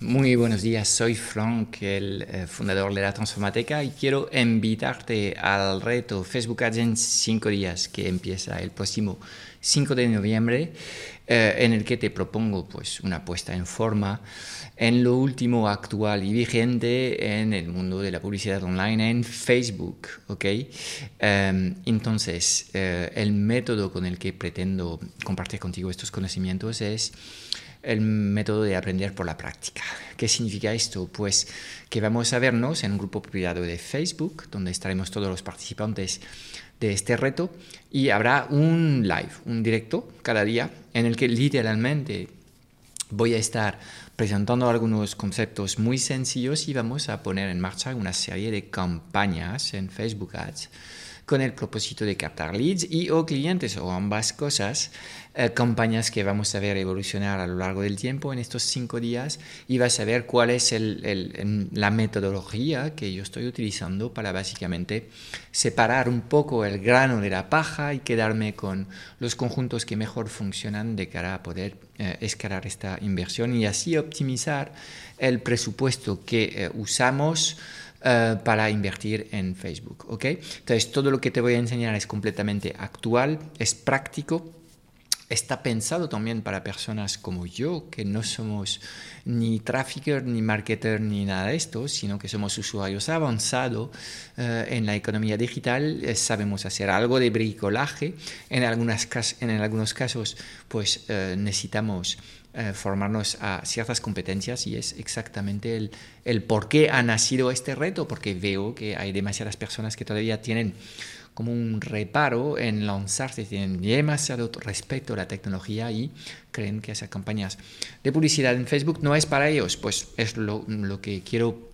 Muy buenos días, soy Frank, el eh, fundador de la Transformateca y quiero invitarte al reto Facebook Ads en 5 días que empieza el próximo 5 de noviembre, eh, en el que te propongo pues, una puesta en forma en lo último actual y vigente en el mundo de la publicidad online en Facebook. ¿okay? Em, entonces, eh, el método con el que pretendo compartir contigo estos conocimientos es el método de aprender por la práctica. ¿Qué significa esto? Pues que vamos a vernos en un grupo privado de Facebook, donde estaremos todos los participantes de este reto, y habrá un live, un directo cada día, en el que literalmente voy a estar presentando algunos conceptos muy sencillos y vamos a poner en marcha una serie de campañas en Facebook Ads con el propósito de captar leads y o clientes o ambas cosas, eh, campañas que vamos a ver evolucionar a lo largo del tiempo en estos cinco días y vas a ver cuál es el, la metodología que yo estoy utilizando para básicamente separar un poco el grano de la paja y quedarme con los conjuntos que mejor funcionan de cara a poder eh, escalar esta inversión y así optimizar el presupuesto que eh, usamos eh, para invertir en Facebook. ¿ok? Entonces, todo lo que te voy a enseñar es completamente actual, es práctico. Está pensado también para personas como yo, que no somos ni trafficker, ni marketer, ni nada de esto, sino que somos usuarios avanzados eh, en la economía digital. Eh, sabemos hacer algo de bricolaje. En, algunas, en algunos casos, pues necesitamos eh, formarnos a ciertas competencias y es exactamente el, el por qué ha nacido este reto, porque veo que hay demasiadas personas que todavía tienen como un reparo en lanzarse, tienen demasiado respeto a la tecnología y creen que esas campañas de publicidad en Facebook no es para ellos. Pues es lo, lo que quiero,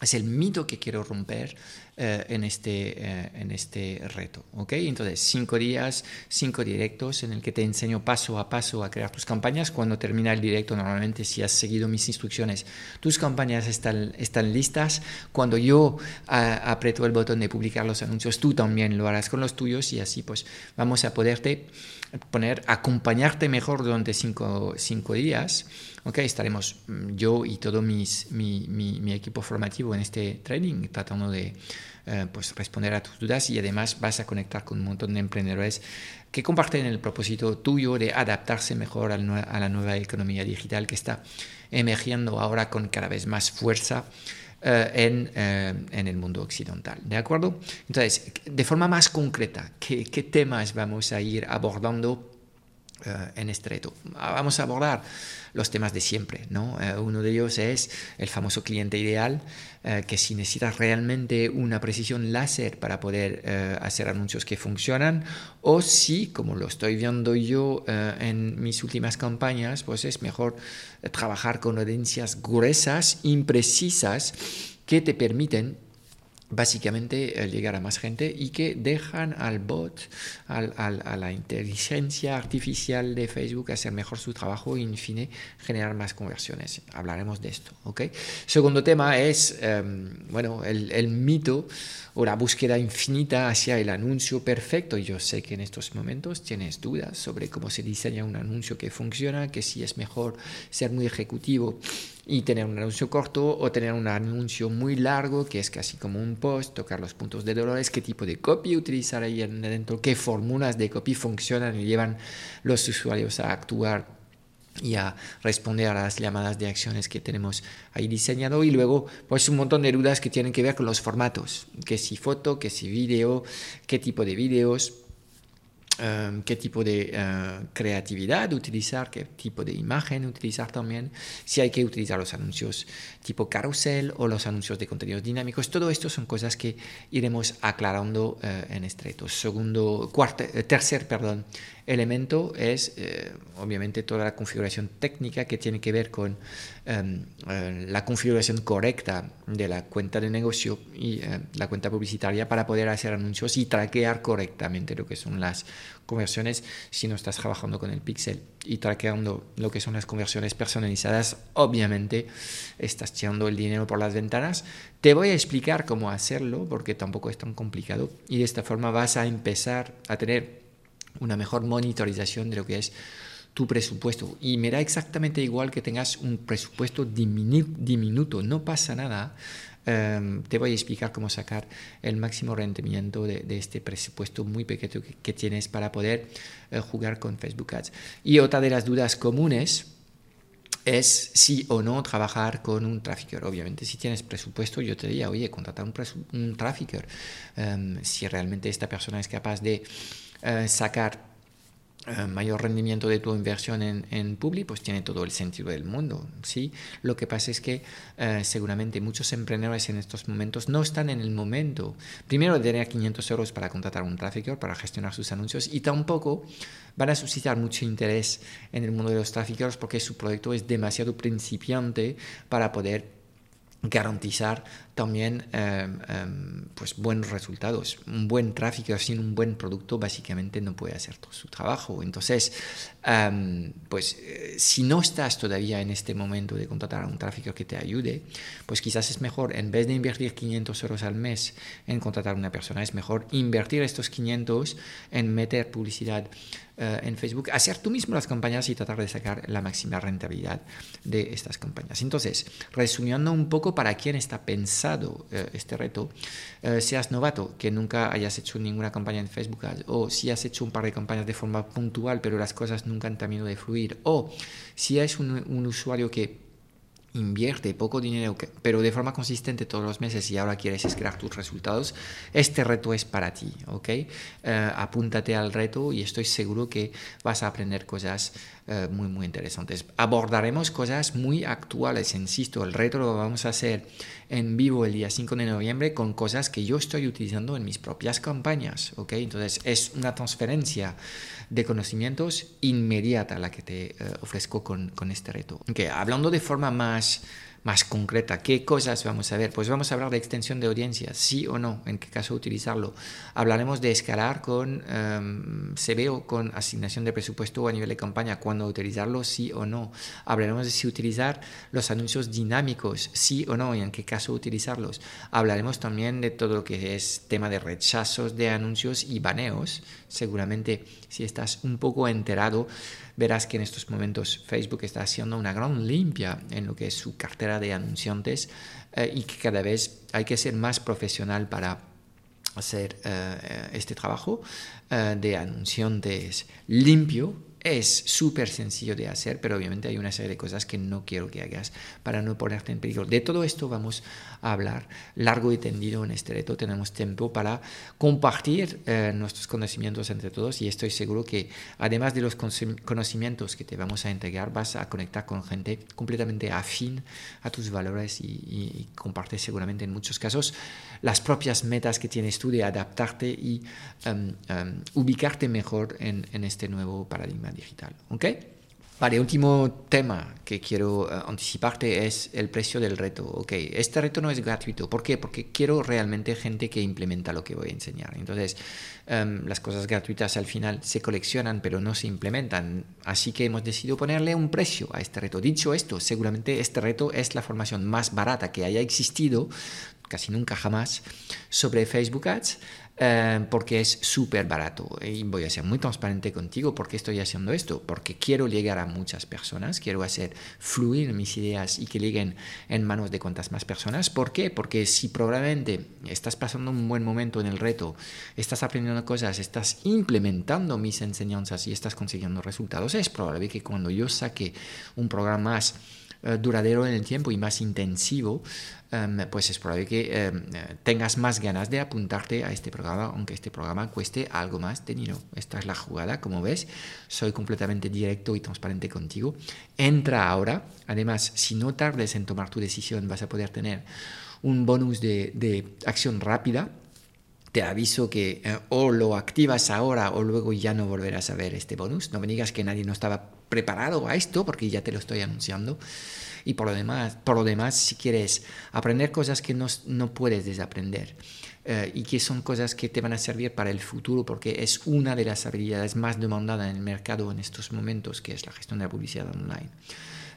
es el mito que quiero romper eh, en, este, eh, en este reto. ¿ok? Entonces, cinco días, cinco directos en el que te enseño paso a paso a crear tus campañas. Cuando termina el directo, normalmente si has seguido mis instrucciones, tus campañas están, están listas. Cuando yo aprieto el botón de publicar los anuncios, tú también lo harás con los tuyos y así pues vamos a poderte poner, acompañarte mejor durante cinco, cinco días. Ok, estaremos mm, yo y todo mis, mi, mi, mi equipo formativo en este training tratando de eh, pues responder a tus dudas y además vas a conectar con un montón de emprendedores que comparten el propósito tuyo de adaptarse mejor a la nueva economía digital que está emergiendo ahora con cada vez más fuerza. Eh, en, eh, en, el mundo occidental. ¿De acuerdo? Entonces, de forma más concreta, ¿qué, temas vamos a ir abordando en este reto. Vamos a abordar los temas de siempre. ¿no? Eh, uno de ellos es el famoso cliente ideal, eh, que si necesitas realmente una precisión láser para poder hacer anuncios que funcionan, o si, como lo estoy viendo yo en mis últimas campañas, pues es mejor trabajar con audiencias gruesas, imprecisas, que te permiten básicamente eh, llegar a más gente y que dejan al bot, a la inteligencia artificial de Facebook hacer mejor su trabajo y, en fin, generar más conversiones. Hablaremos de esto, ¿ok? Segundo tema es, em, bueno, el, el, mito o la búsqueda infinita hacia el anuncio perfecto. Yo sé que en estos momentos tienes dudas sobre cómo se diseña un anuncio que funciona, que si es mejor ser muy ejecutivo y tener un anuncio corto o tener un anuncio muy largo que es casi como un post, tocar los puntos de dolores, qué tipo de copy utilizar ahí adentro, qué fórmulas de copy funcionan y llevan los usuarios a actuar y a responder a las llamadas de acciones que tenemos ahí diseñado. Y luego pues un montón de dudas que tienen que ver con los formatos, que si foto, que si video, qué tipo de videos, Em, qué tipo de eh, creatividad utilizar, qué tipo de imagen utilizar también, si hay que utilizar los anuncios tipo carrusel o los anuncios de contenidos dinámicos. Todo esto son cosas que iremos aclarando eh, en estreto. Segundo, cuarto, eh, tercer, perdón, elemento es obviamente toda la configuración técnica que tiene que ver con em, eh, la configuración correcta de la cuenta de negocio y la cuenta publicitaria para poder hacer anuncios y traquear correctamente lo que son las conversiones si no estás trabajando con el pixel y traqueando lo que son las conversiones personalizadas obviamente estás tirando el dinero por las ventanas te voy a explicar cómo hacerlo porque tampoco es tan complicado y de esta forma vas a empezar a tener una mejor monitorización de lo que es tu presupuesto. Y me da exactamente igual que tengas un presupuesto diminuto, no pasa nada. Em, te voy a explicar cómo sacar el máximo rendimiento de, este presupuesto muy pequeño que, tienes para poder eh, jugar con Facebook Ads. Y otra de las dudas comunes es si o no trabajar con un trafficker. Obviamente, si tienes presupuesto, yo te diría, oye, contratar un, un trafficker. Em, si realmente esta persona es capaz de eh, sacar eh, mayor rendimiento de tu inversión en, en pues tiene todo el sentido del mundo. ¿sí? Lo que pasa es que eh, seguramente muchos emprendedores en estos momentos no están en el momento, primero, de tener 500 euros para contratar un trafficker, para gestionar sus anuncios, y tampoco van a suscitar mucho interés en el mundo de los traffickers porque su proyecto es demasiado principiante para poder garantizar también eh, pues buenos resultados. Un buen tráfico sin un buen producto básicamente no puede hacer todo su trabajo. Entonces, em, pues eh, si no estás todavía en este momento de contratar a un tráfico que te ayude, pues quizás es mejor, en vez de invertir 500 euros al mes en contratar a una persona, es mejor invertir estos 500 en meter publicidad eh, en Facebook, hacer tú mismo las campañas y tratar de sacar la máxima rentabilidad de estas campañas. Entonces, resumiendo un poco para quién está pensado eh, este reto, eh, seas novato, que nunca hayas hecho ninguna campaña en Facebook o si has hecho un par de campañas de forma puntual, pero las cosas nunca han terminado de fluir, o si eres un usuario que invierte poco dinero, pero de forma consistente todos los meses y ahora quieres escalar tus resultados, este reto es para ti, ¿ok? Eh, apúntate al reto y estoy seguro que vas a aprender cosas eh, muy, muy interesantes. Abordaremos cosas muy actuales, insisto, el reto lo vamos a hacer en vivo el día 5 de noviembre con cosas que yo estoy utilizando en mis propias campañas, ¿ok? Entonces es una transferencia de conocimientos inmediata la que te eh, ofrezco con, con, este reto. Okay, hablando de forma más más concreta. ¿Qué cosas vamos a ver? Pues vamos a hablar de extensión de audiencia, sí o no, en qué caso utilizarlo. Hablaremos de escalar con um, em, CBO, con asignación de presupuesto a nivel de campaña, cuándo utilizarlo, sí o no. Hablaremos de si utilizar los anuncios dinámicos, sí o no, y en qué caso utilizarlos. Hablaremos también de todo lo que es tema de rechazos de anuncios y baneos. Seguramente, si estás un poco enterado, verás que en estos momentos Facebook está haciendo una gran limpia en lo que es su cartera de anunciantes eh, y que cada vez hay que ser más profesional para hacer eh, este trabajo eh, de anunciantes limpio es súper sencillo de hacer, pero obviamente hay una serie de cosas que no quiero que hagas para no ponerte en peligro. De todo esto vamos a hablar largo y tendido en este reto. Tenemos tiempo para compartir eh, nuestros conocimientos entre todos y estoy seguro que además de los conocimientos que te vamos a entregar, vas a conectar con gente completamente afín a tus valores y, y, comparte seguramente en muchos casos las propias metas que tienes tú de adaptarte y em, em, ubicarte mejor en, en este nuevo paradigma digital. ¿Ok? Vale, último tema que quiero eh, anticiparte es el precio del reto. Ok, este reto no es gratuito. ¿Por qué? Porque quiero realmente gente que implementa lo que voy a enseñar. Entonces, em, las cosas gratuitas al final se coleccionan, pero no se implementan. Así que hemos decidido ponerle un precio a este reto. Dicho esto, seguramente este reto es la formación más barata que haya existido, casi nunca jamás, sobre Facebook Ads. Eh, porque es súper barato. Y voy a ser muy transparente contigo porque estoy haciendo esto, porque quiero llegar a muchas personas, quiero hacer fluir mis ideas y que lleguen en manos de cuantas más personas. ¿Por qué? Porque si probablemente estás pasando un buen momento en el reto, estás aprendiendo cosas, estás implementando mis enseñanzas y estás consiguiendo resultados, es probable que cuando yo saque un programa más eh, duradero en el tiempo y más intensivo, em, pues es probable que em, tengas más ganas de apuntarte a este programa, aunque este programa cueste algo más de dinero. Esta es la jugada, como ves, soy completamente directo y transparente contigo. Entra ahora, además, si no tardes en tomar tu decisión, vas a poder tener un bonus de, de acción rápida te aviso que eh, o lo activas ahora o luego ya no volverás a ver este bonus. No me digas que nadie no estaba preparado a esto porque ya te lo estoy anunciando. Y por lo demás, por lo demás si quieres aprender cosas que no, no puedes desaprender eh, y que son cosas que te van a servir para el futuro porque es una de las habilidades más demandadas en el mercado en estos momentos, que es la gestión de la publicidad online.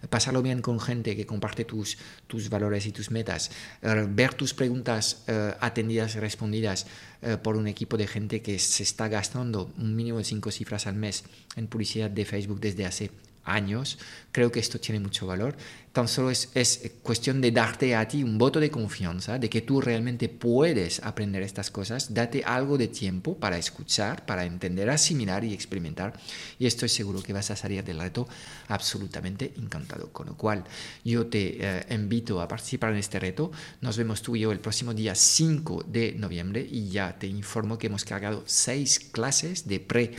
Pasarlo bien con gente que comparte tus, tus valores y tus metas, eh, ver tus preguntas eh, atendidas y respondidas eh, por un equipo de gente que se está gastando un mínimo de cinco cifras al mes en publicidad de Facebook desde hace años. Creo que esto tiene mucho valor. Tan solo es, es, cuestión de darte a ti un voto de confianza, de que tú realmente puedes aprender estas cosas. Date algo de tiempo para escuchar, para entender, asimilar y experimentar. Y estoy seguro que vas a salir del reto absolutamente encantado. Con lo cual, yo te eh, invito a participar en este reto. Nos vemos tú y yo el próximo día 5 de noviembre y ya te informo que hemos cargado seis clases de pre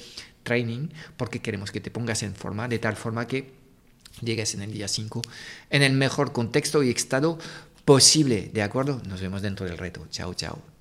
training porque queremos que te pongas en forma de tal forma que llegues en el día 5 en el mejor contexto y estado posible. ¿De acuerdo? Nos vemos dentro del reto. Chao, chao.